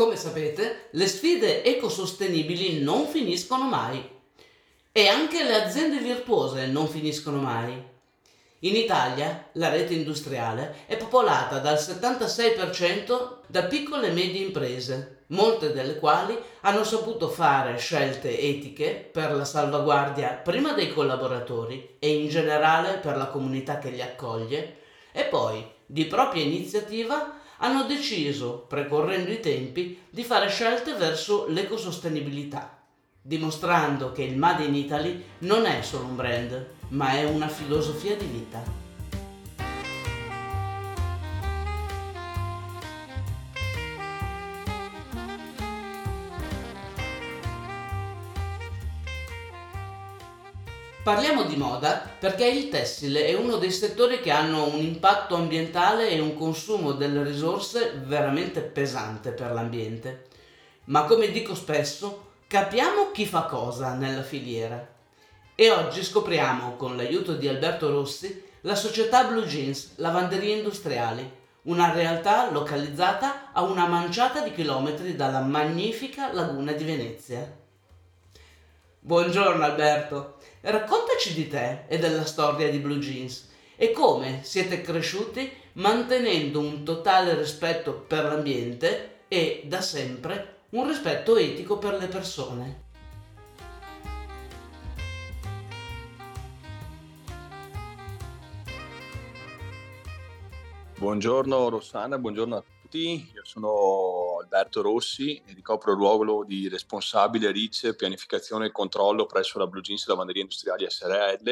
Come sapete, le sfide ecosostenibili non finiscono mai e anche le aziende virtuose non finiscono mai. In Italia la rete industriale è popolata dal 76% da piccole e medie imprese, molte delle quali hanno saputo fare scelte etiche per la salvaguardia prima dei collaboratori e in generale per la comunità che li accoglie e poi, di propria iniziativa, hanno deciso, precorrendo i tempi, di fare scelte verso l'ecosostenibilità, dimostrando che il Made in Italy non è solo un brand, ma è una filosofia di vita. Parliamo di moda perché il tessile è uno dei settori che hanno un impatto ambientale e un consumo delle risorse veramente pesante per l'ambiente. Ma come dico spesso, capiamo chi fa cosa nella filiera. E oggi scopriamo, con l'aiuto di Alberto Rossi, la società Blue Jeans Lavanderie Industriali, una realtà localizzata a una manciata di chilometri dalla magnifica laguna di Venezia. Buongiorno Alberto, raccontaci di te e della storia di Blue Jeans e come siete cresciuti mantenendo un totale rispetto per l'ambiente e da sempre un rispetto etico per le persone. Buongiorno Rossana, buongiorno a tutti. Io sono Alberto Rossi e ricopro il ruolo di responsabile RIC, pianificazione e controllo presso la Blue Jeans Lavanderia Industriali SRL,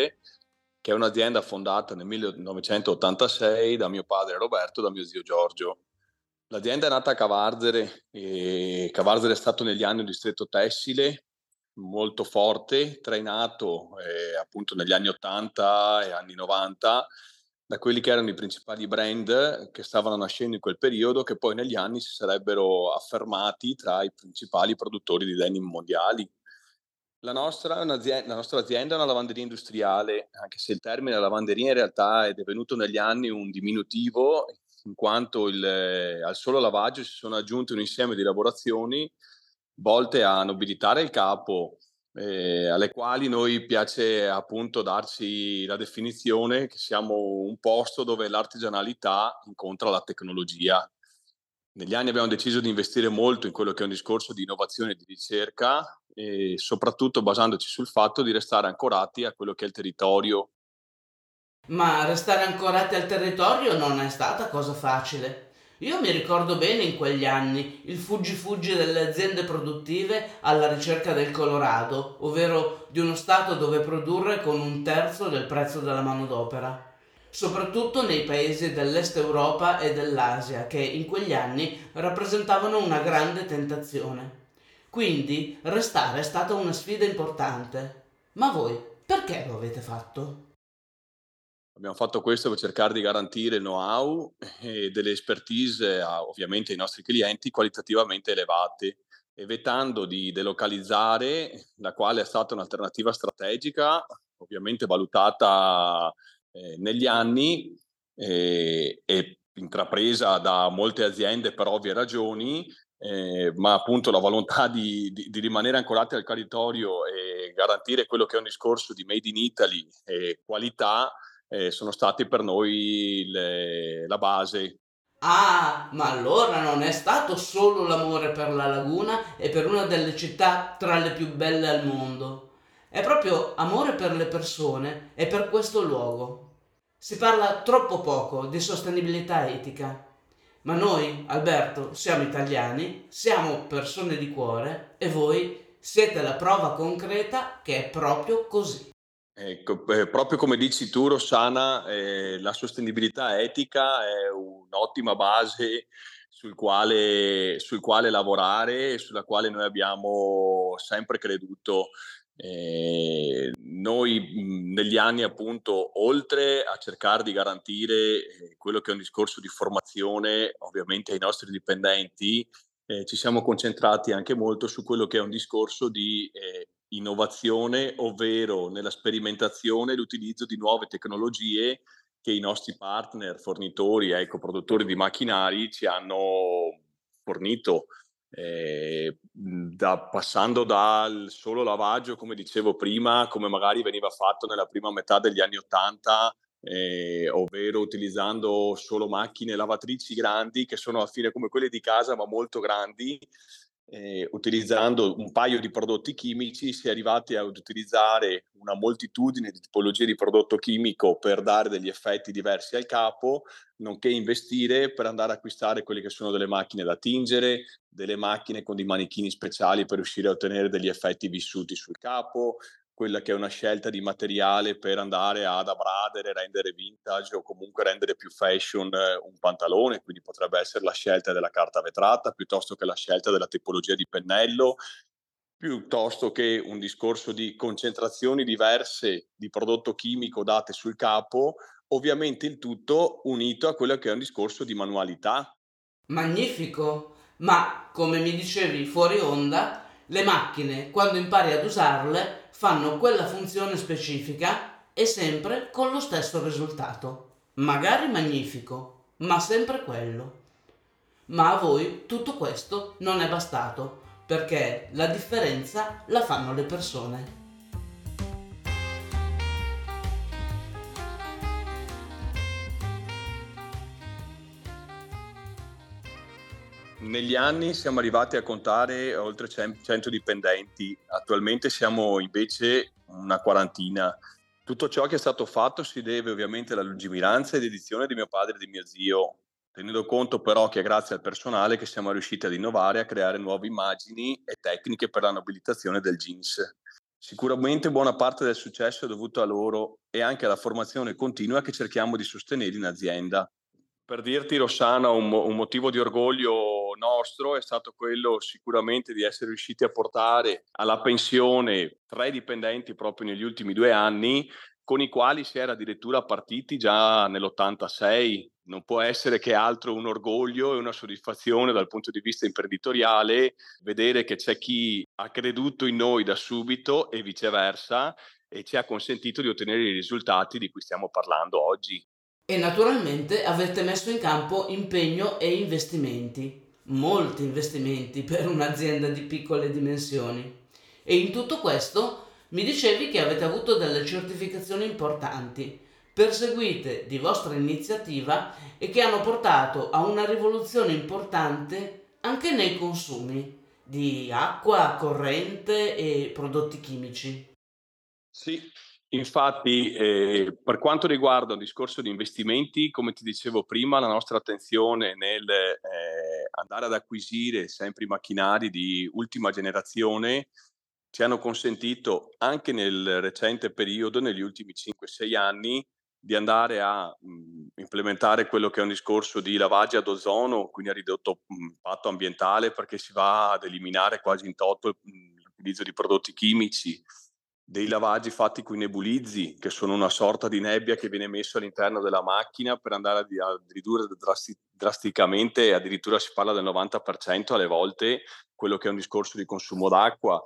che è un'azienda fondata nel 1986 da mio padre Roberto e da mio zio Giorgio. L'azienda è nata a Cavarzere e Cavarzere è stato negli anni un distretto tessile molto forte, trainato eh, appunto negli anni 80 e anni 90 da quelli che erano i principali brand che stavano nascendo in quel periodo, che poi negli anni si sarebbero affermati tra i principali produttori di denim mondiali. La nostra, la nostra azienda è una lavanderia industriale, anche se il termine lavanderia in realtà è divenuto negli anni un diminutivo, in quanto il, al solo lavaggio si sono aggiunte un insieme di lavorazioni volte a nobilitare il capo, eh, alle quali noi piace appunto darci la definizione che siamo un posto dove l'artigianalità incontra la tecnologia. Negli anni abbiamo deciso di investire molto in quello che è un discorso di innovazione e di ricerca e soprattutto basandoci sul fatto di restare ancorati a quello che è il territorio. Ma restare ancorati al territorio non è stata cosa facile. Io mi ricordo bene in quegli anni il fuggi-fuggi delle aziende produttive alla ricerca del Colorado, ovvero di uno stato dove produrre con un terzo del prezzo della manodopera. Soprattutto nei paesi dell'Est Europa e dell'Asia, che in quegli anni rappresentavano una grande tentazione. Quindi restare è stata una sfida importante. Ma voi perché lo avete fatto? Abbiamo fatto questo per cercare di garantire know-how e delle expertise a, ovviamente ai nostri clienti qualitativamente elevate, evitando di delocalizzare, la quale è stata un'alternativa strategica, ovviamente valutata eh, negli anni eh, e intrapresa da molte aziende per ovvie ragioni, eh, ma appunto la volontà di, di, di, rimanere ancorati al territorio e garantire quello che è un discorso di made in Italy e qualità eh, sono stati per noi le, la base. Ah, ma allora non è stato solo l'amore per la laguna e per una delle città tra le più belle al mondo. È proprio amore per le persone e per questo luogo. Si parla troppo poco di sostenibilità etica. Ma noi, Alberto, siamo italiani, siamo persone di cuore e voi siete la prova concreta che è proprio così. Ecco, eh, proprio come dici tu, Rossana, eh, la sostenibilità etica è un'ottima base sul quale, sul quale lavorare e sulla quale noi abbiamo sempre creduto. Eh, noi negli anni, appunto, oltre a cercare di garantire eh, quello che è un discorso di formazione, ovviamente ai nostri dipendenti, eh, ci siamo concentrati anche molto su quello che è un discorso di eh, innovazione, ovvero nella sperimentazione e l'utilizzo di nuove tecnologie che i nostri partner, fornitori, ecco, produttori di macchinari ci hanno fornito. eh, da, passando dal solo lavaggio, come dicevo prima, come magari veniva fatto nella prima metà degli anni Ottanta, eh, ovvero utilizzando solo macchine lavatrici grandi, che sono alla fine come quelle di casa, ma molto grandi, eh, utilizzando un paio di prodotti chimici, si è arrivati ad utilizzare una moltitudine di tipologie di prodotto chimico per dare degli effetti diversi al capo, nonché investire per andare a acquistare quelle che sono delle macchine da tingere, delle macchine con dei manichini speciali per riuscire a ottenere degli effetti vissuti sul capo, quella che è una scelta di materiale per andare ad abradere, rendere vintage o comunque rendere più fashion eh, un pantalone, quindi potrebbe essere la scelta della carta vetrata piuttosto che la scelta della tipologia di pennello, piuttosto che un discorso di concentrazioni diverse di prodotto chimico date sul capo, ovviamente il tutto unito a quello che è un discorso di manualità. Magnifico, ma come mi dicevi fuori onda, le macchine quando impari ad usarle fanno quella funzione specifica e sempre con lo stesso risultato. Magari magnifico, ma sempre quello. Ma a voi tutto questo non è bastato, perché la differenza la fanno le persone. Negli anni siamo arrivati a contare oltre 100 dipendenti, attualmente siamo invece una quarantina. Tutto ciò che è stato fatto si deve ovviamente alla lungimiranza e dedizione di mio padre e di mio zio, tenendo conto però che è grazie al personale che siamo riusciti ad innovare a creare nuove immagini e tecniche per la nobilitazione del jeans. Sicuramente buona parte del successo è dovuto a loro e anche alla formazione continua che cerchiamo di sostenere in azienda. Per dirti, Rossana, un, un, motivo di orgoglio nostro è stato quello sicuramente di essere riusciti a portare alla pensione tre dipendenti proprio negli ultimi due anni, con i quali si era addirittura partiti già nell'86. Non può essere che altro un orgoglio e una soddisfazione dal punto di vista imprenditoriale vedere che c'è chi ha creduto in noi da subito e viceversa e ci ha consentito di ottenere i risultati di cui stiamo parlando oggi. E naturalmente avete messo in campo impegno e investimenti, molti investimenti per un'azienda di piccole dimensioni. E in tutto questo mi dicevi che avete avuto delle certificazioni importanti, perseguite di vostra iniziativa e che hanno portato a una rivoluzione importante anche nei consumi di acqua, corrente e prodotti chimici. Sì, Infatti, eh, per quanto riguarda un discorso di investimenti, come ti dicevo prima, la nostra attenzione nel eh, andare ad acquisire sempre i macchinari di ultima generazione ci hanno consentito anche nel recente periodo, negli ultimi 5-6 anni, di andare a mh, implementare quello che è un discorso di lavaggio ad ozono, quindi a ridotto impatto ambientale, perché si va ad eliminare quasi in toto l'utilizzo di prodotti chimici dei lavaggi fatti con i nebulizzi, che sono una sorta di nebbia che viene messo all'interno della macchina per andare a, ridurre drasti- drasticamente, addirittura si parla del 90% alle volte, quello che è un discorso di consumo d'acqua.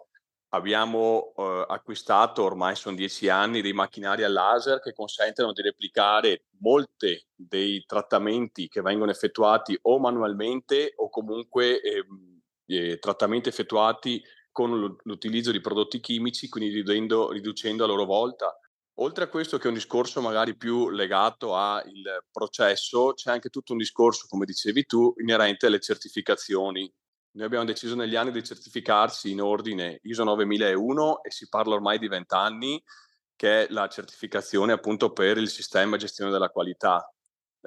Abbiamo eh, acquistato, ormai sono dieci anni, dei macchinari a laser che consentono di replicare molti dei trattamenti che vengono effettuati o manualmente o comunque eh, eh, trattamenti effettuati con l'utilizzo di prodotti chimici, quindi ridendo, riducendo a loro volta. Oltre a questo, che è un discorso magari più legato al processo, c'è anche tutto un discorso, come dicevi tu, inerente alle certificazioni. Noi abbiamo deciso negli anni di certificarsi in ordine ISO 9001 e si parla ormai di 20 anni, che è la certificazione appunto per il sistema gestione della qualità.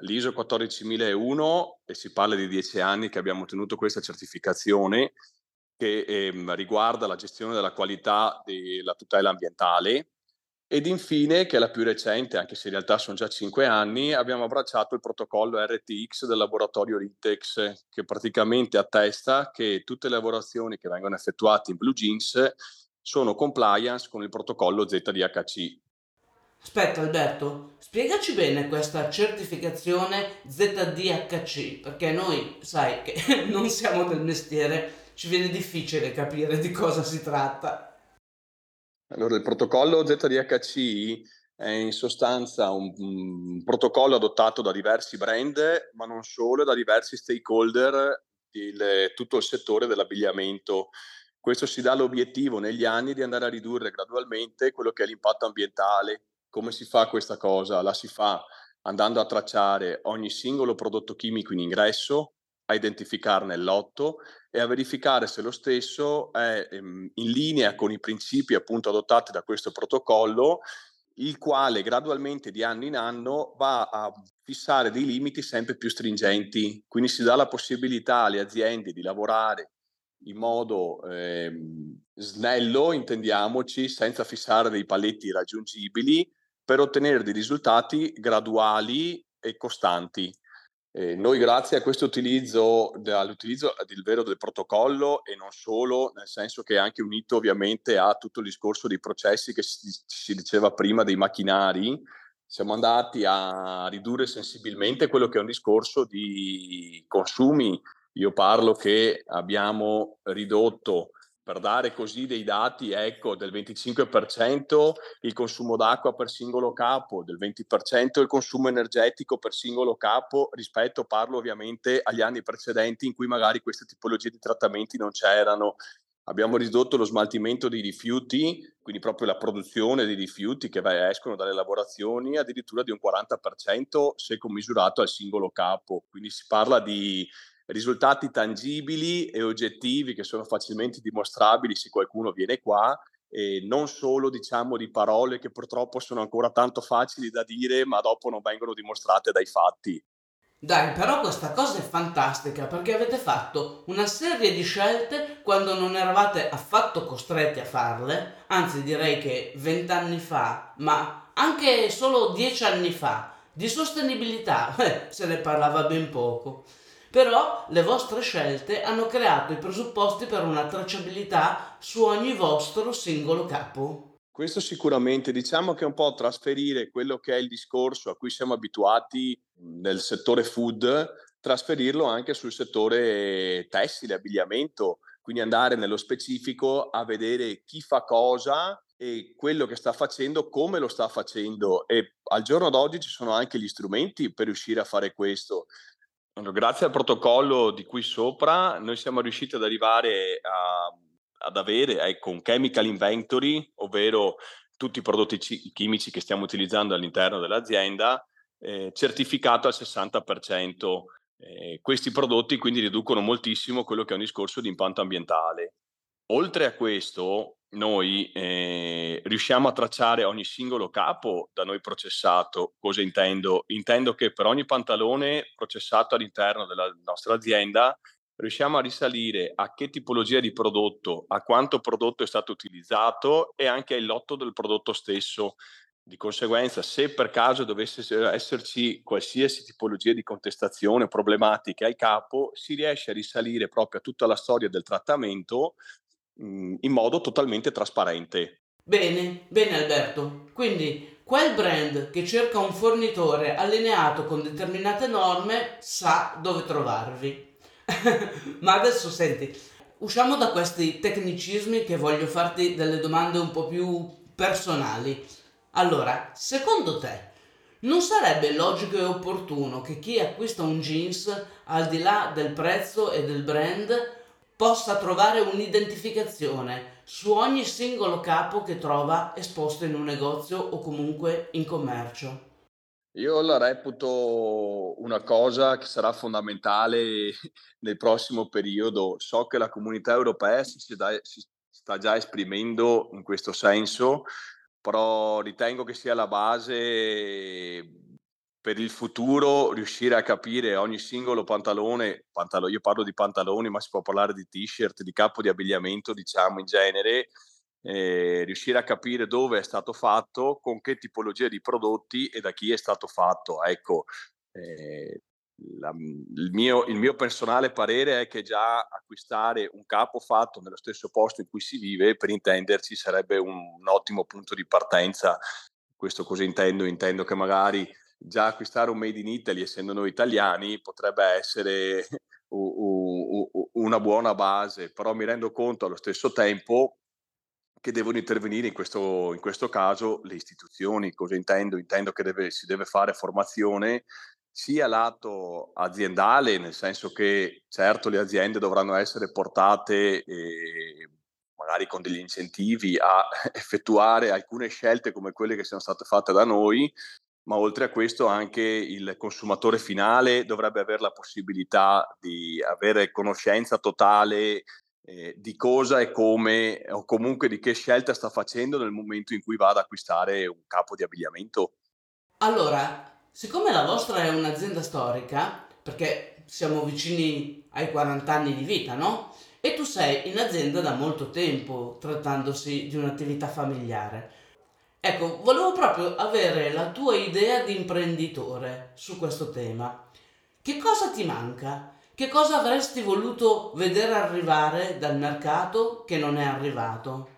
L'ISO 14001 e si parla di 10 anni che abbiamo ottenuto questa certificazione che ehm, riguarda la gestione della qualità della tutela ambientale ed infine, che è la più recente, anche se in realtà sono già cinque anni, abbiamo abbracciato il protocollo RTX del laboratorio Ritex, che praticamente attesta che tutte le lavorazioni che vengono effettuate in Blue Jeans sono compliance con il protocollo ZDHC. Aspetta Alberto, spiegaci bene questa certificazione ZDHC, perché noi, sai, che non siamo del mestiere, ci viene difficile capire di cosa si tratta. Allora, il protocollo ZDHC è in sostanza un, un protocollo adottato da diversi brand, ma non solo, da diversi stakeholder il, tutto il settore dell'abbigliamento. Questo si dà l'obiettivo negli anni di andare a ridurre gradualmente quello che è l'impatto ambientale. Come si fa questa cosa? La si fa andando a tracciare ogni singolo prodotto chimico in ingresso, a identificarne lotto e a verificare se lo stesso è ehm, in linea con i principi appunto adottati da questo protocollo, il quale gradualmente di anno in anno va a fissare dei limiti sempre più stringenti. Quindi si dà la possibilità alle aziende di lavorare in modo ehm, snello, intendiamoci, senza fissare dei paletti raggiungibili, per ottenere dei risultati graduali e costanti. Eh, noi grazie a questo utilizzo, all'utilizzo del vero del protocollo e non solo, nel senso che è anche unito ovviamente a tutto il discorso dei processi che si, si diceva prima dei macchinari, siamo andati a ridurre sensibilmente quello che è un discorso di consumi. Io parlo che abbiamo ridotto per dare così dei dati, ecco, del 25% il consumo d'acqua per singolo capo, del 20% il consumo energetico per singolo capo, rispetto, parlo ovviamente agli anni precedenti in cui magari queste tipologie di trattamenti non c'erano. Abbiamo ridotto lo smaltimento dei rifiuti, quindi proprio la produzione dei rifiuti che escono dalle lavorazioni, addirittura di un 40% se commisurato al singolo capo. Quindi si parla di risultati tangibili e oggettivi che sono facilmente dimostrabili se qualcuno viene qua e non solo diciamo di parole che purtroppo sono ancora tanto facili da dire ma dopo non vengono dimostrate dai fatti. Dai, però questa cosa è fantastica perché avete fatto una serie di scelte quando non eravate affatto costretti a farle, anzi direi che vent'anni fa, ma anche solo dieci anni fa, di sostenibilità eh, se ne parlava ben poco. Però le vostre scelte hanno creato i presupposti per una tracciabilità su ogni vostro singolo capo. Questo sicuramente, diciamo che è un po' trasferire quello che è il discorso a cui siamo abituati nel settore food, trasferirlo anche sul settore tessile, abbigliamento, quindi andare nello specifico a vedere chi fa cosa e quello che sta facendo, come lo sta facendo e al giorno d'oggi ci sono anche gli strumenti per riuscire a fare questo. Grazie al protocollo di qui sopra, noi siamo riusciti ad arrivare a, ad avere ecco, un chemical inventory, ovvero tutti i prodotti ci- chimici che stiamo utilizzando all'interno dell'azienda, eh, certificato al 60%. Eh, questi prodotti quindi riducono moltissimo quello che è un discorso di impatto ambientale. Oltre a questo, noi eh, riusciamo a tracciare ogni singolo capo da noi processato. Cosa intendo? Intendo che per ogni pantalone processato all'interno della nostra azienda riusciamo a risalire a che tipologia di prodotto, a quanto prodotto è stato utilizzato e anche il lotto del prodotto stesso. Di conseguenza, se per caso dovesse esserci qualsiasi tipologia di contestazione o problematica al capo, si riesce a risalire proprio a tutta la storia del trattamento in modo totalmente trasparente. Bene, bene Alberto. Quindi quel brand che cerca un fornitore allineato con determinate norme sa dove trovarvi. Ma adesso senti, usciamo da questi tecnicismi che voglio farti delle domande un po' più personali. Allora, secondo te, non sarebbe logico e opportuno che chi acquista un jeans, al di là del prezzo e del brand, possa trovare un'identificazione su ogni singolo capo che trova esposto in un negozio o comunque in commercio. Io la reputo una cosa che sarà fondamentale nel prossimo periodo. So che la comunità europea si, sta già esprimendo in questo senso, però ritengo che sia la base per il futuro riuscire a capire ogni singolo pantalone, pantalone, io parlo di pantaloni, ma si può parlare di t-shirt, di capo di abbigliamento, diciamo in genere, eh, riuscire a capire dove è stato fatto, con che tipologia di prodotti e da chi è stato fatto. Ecco, eh, la, il, mio, il, mio, personale parere è che già acquistare un capo fatto nello stesso posto in cui si vive, per intenderci, sarebbe un, un ottimo punto di partenza. Questo cosa intendo? Intendo che magari già acquistare un Made in Italy, essendo noi italiani, potrebbe essere una buona base, però mi rendo conto allo stesso tempo che devono intervenire in questo, in questo caso le istituzioni. Cosa intendo? Intendo che deve, si deve fare formazione sia lato aziendale, nel senso che certo le aziende dovranno essere portate eh, magari con degli incentivi a effettuare alcune scelte come quelle che sono state fatte da noi, ma oltre a questo anche il consumatore finale dovrebbe avere la possibilità di avere conoscenza totale eh, di cosa e come o comunque di che scelta sta facendo nel momento in cui va ad acquistare un capo di abbigliamento. Allora, siccome la vostra è un'azienda storica, perché siamo vicini ai 40 anni di vita, no? E tu sei in azienda da molto tempo, trattandosi di un'attività familiare. Ecco, volevo proprio avere la tua idea di imprenditore su questo tema. Che cosa ti manca? Che cosa avresti voluto vedere arrivare dal mercato che non è arrivato?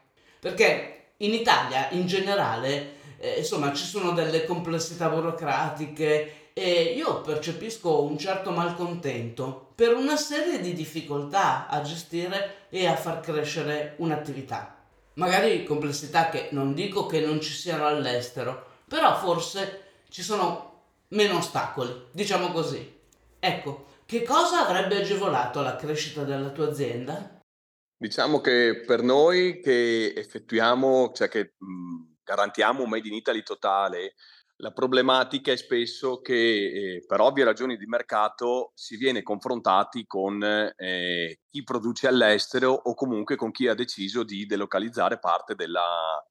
Perché in Italia in generale, eh, insomma, ci sono delle complessità burocratiche e io percepisco un certo malcontento per una serie di difficoltà a gestire e a far crescere un'attività magari complessità che non dico che non ci siano all'estero, però forse ci sono meno ostacoli, diciamo così. Ecco, che cosa avrebbe agevolato la crescita della tua azienda? Diciamo che per noi che effettuiamo, cioè che garantiamo un Made in Italy totale, la problematica è spesso che eh, per ovvie ragioni di mercato si viene confrontati con eh, chi produce all'estero o comunque con chi ha deciso di delocalizzare parte della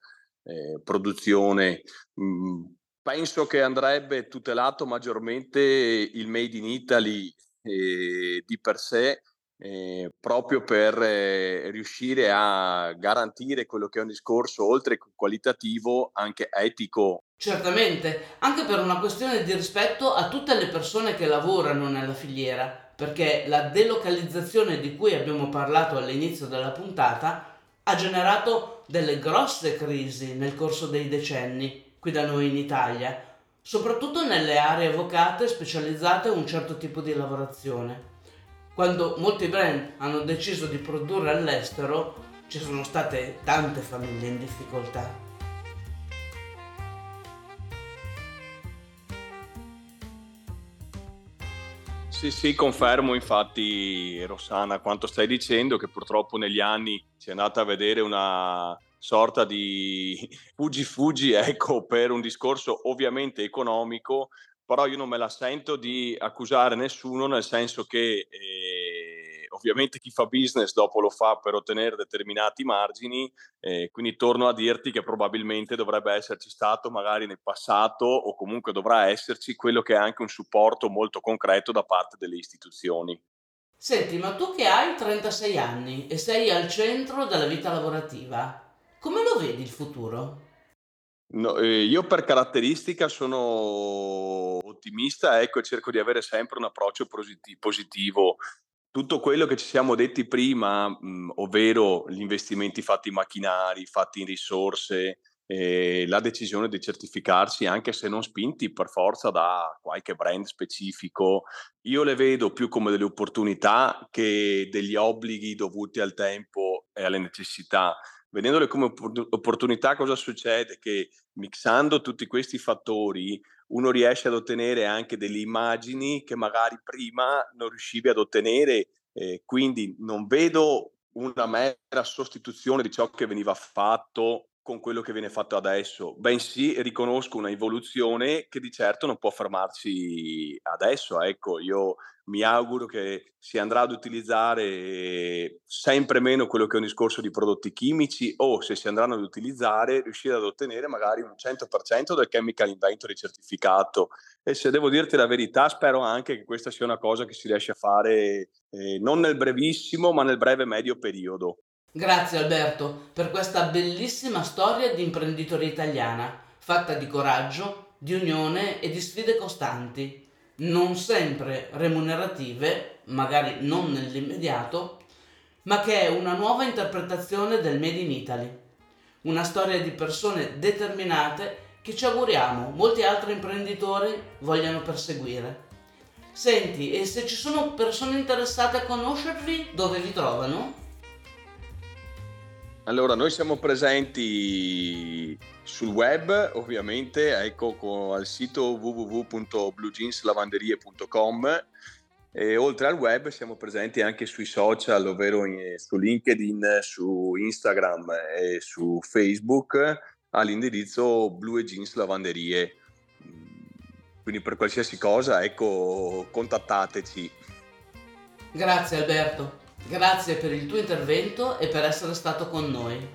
eh, produzione. Mm, penso che andrebbe tutelato maggiormente il Made in Italy eh, di per sé eh, proprio per eh, riuscire a garantire quello che è un discorso oltre che qualitativo anche etico. Certamente, anche per una questione di rispetto a tutte le persone che lavorano nella filiera, perché la delocalizzazione di cui abbiamo parlato all'inizio della puntata ha generato delle grosse crisi nel corso dei decenni qui da noi in Italia, soprattutto nelle aree vocate specializzate a un certo tipo di lavorazione. Quando molti brand hanno deciso di produrre all'estero, ci sono state tante famiglie in difficoltà. Sì, sì, confermo infatti Rossana quanto stai dicendo che purtroppo negli anni si è andata a vedere una sorta di fuggi-fuggi ecco, per un discorso ovviamente economico però io non me la sento di accusare nessuno, nel senso che eh, ovviamente chi fa business dopo lo fa per ottenere determinati margini, eh, quindi torno a dirti che probabilmente dovrebbe esserci stato magari nel passato o comunque dovrà esserci quello che è anche un supporto molto concreto da parte delle istituzioni. Senti, ma tu che hai 36 anni e sei al centro della vita lavorativa, come lo vedi il futuro? No, eh, io per caratteristica sono ottimista, ecco, cerco di avere sempre un approccio positi- positivo. Tutto quello che ci siamo detti prima, mh, ovvero gli investimenti fatti in macchinari, fatti in risorse, eh, la decisione di certificarsi, anche se non spinti per forza da qualche brand specifico, io le vedo più come delle opportunità che degli obblighi dovuti al tempo e alle necessità vedendole come opportunità, cosa succede? Che mixando tutti questi fattori uno riesce ad ottenere anche delle immagini che magari prima non riuscivi ad ottenere, eh, quindi non vedo una mera sostituzione di ciò che veniva fatto con quello che viene fatto adesso, bensì riconosco una evoluzione che di certo non può fermarsi adesso. Ecco, io mi auguro che si andrà ad utilizzare sempre meno quello che è un discorso di prodotti chimici o se si andranno ad utilizzare riuscire ad ottenere magari un 100% del chemical inventory certificato e se devo dirti la verità spero anche che questa sia una cosa che si riesce a fare eh, non nel brevissimo ma nel breve medio periodo. Grazie Alberto per questa bellissima storia di imprenditoria italiana, fatta di coraggio, di unione e di sfide costanti, non sempre remunerative, magari non nell'immediato, ma che è una nuova interpretazione del Made in Italy. Una storia di persone determinate che ci auguriamo molti altri imprenditori vogliano perseguire. Senti, e se ci sono persone interessate a conoscervi, dove vi trovano? Allora, noi siamo presenti sul web, ovviamente, ecco, al sito www.bluejeanslavanderie.com e oltre al web siamo presenti anche sui social, ovvero in, su LinkedIn, su Instagram e su Facebook all'indirizzo Blue Jeans Lavanderie. Quindi per qualsiasi cosa, ecco, contattateci. Grazie Alberto. Grazie per il tuo intervento e per essere stato con noi.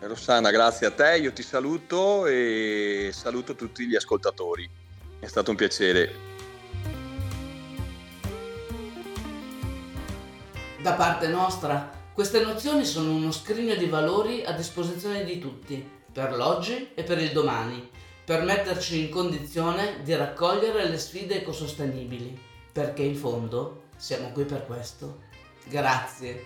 Rossana, grazie a te, io ti saluto e saluto tutti gli ascoltatori. È stato un piacere. Da parte nostra, queste nozioni sono uno scrigno di valori a disposizione di tutti, per l'oggi e per il domani, per metterci in condizione di raccogliere le sfide ecosostenibili, perché in fondo siamo qui per questo. Grazie.